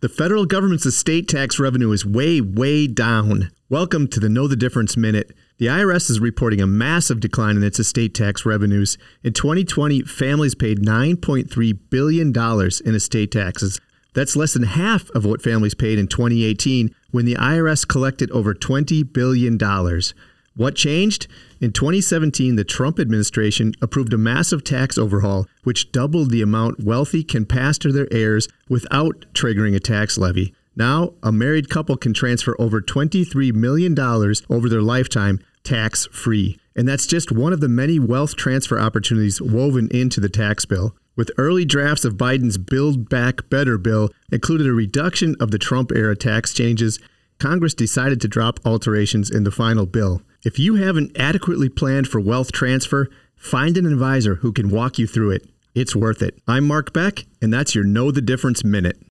The federal government's estate tax revenue is way, way down. Welcome to the Know the Difference Minute. The IRS is reporting a massive decline in its estate tax revenues. In 2020, families paid $9.3 billion in estate taxes. That's less than half of what families paid in 2018 when the IRS collected over $20 billion. What changed? In 2017, the Trump administration approved a massive tax overhaul, which doubled the amount wealthy can pass to their heirs without triggering a tax levy. Now, a married couple can transfer over $23 million over their lifetime tax free. And that's just one of the many wealth transfer opportunities woven into the tax bill. With early drafts of Biden's Build Back Better bill included a reduction of the Trump era tax changes, Congress decided to drop alterations in the final bill. If you haven't adequately planned for wealth transfer, find an advisor who can walk you through it. It's worth it. I'm Mark Beck, and that's your Know the Difference Minute.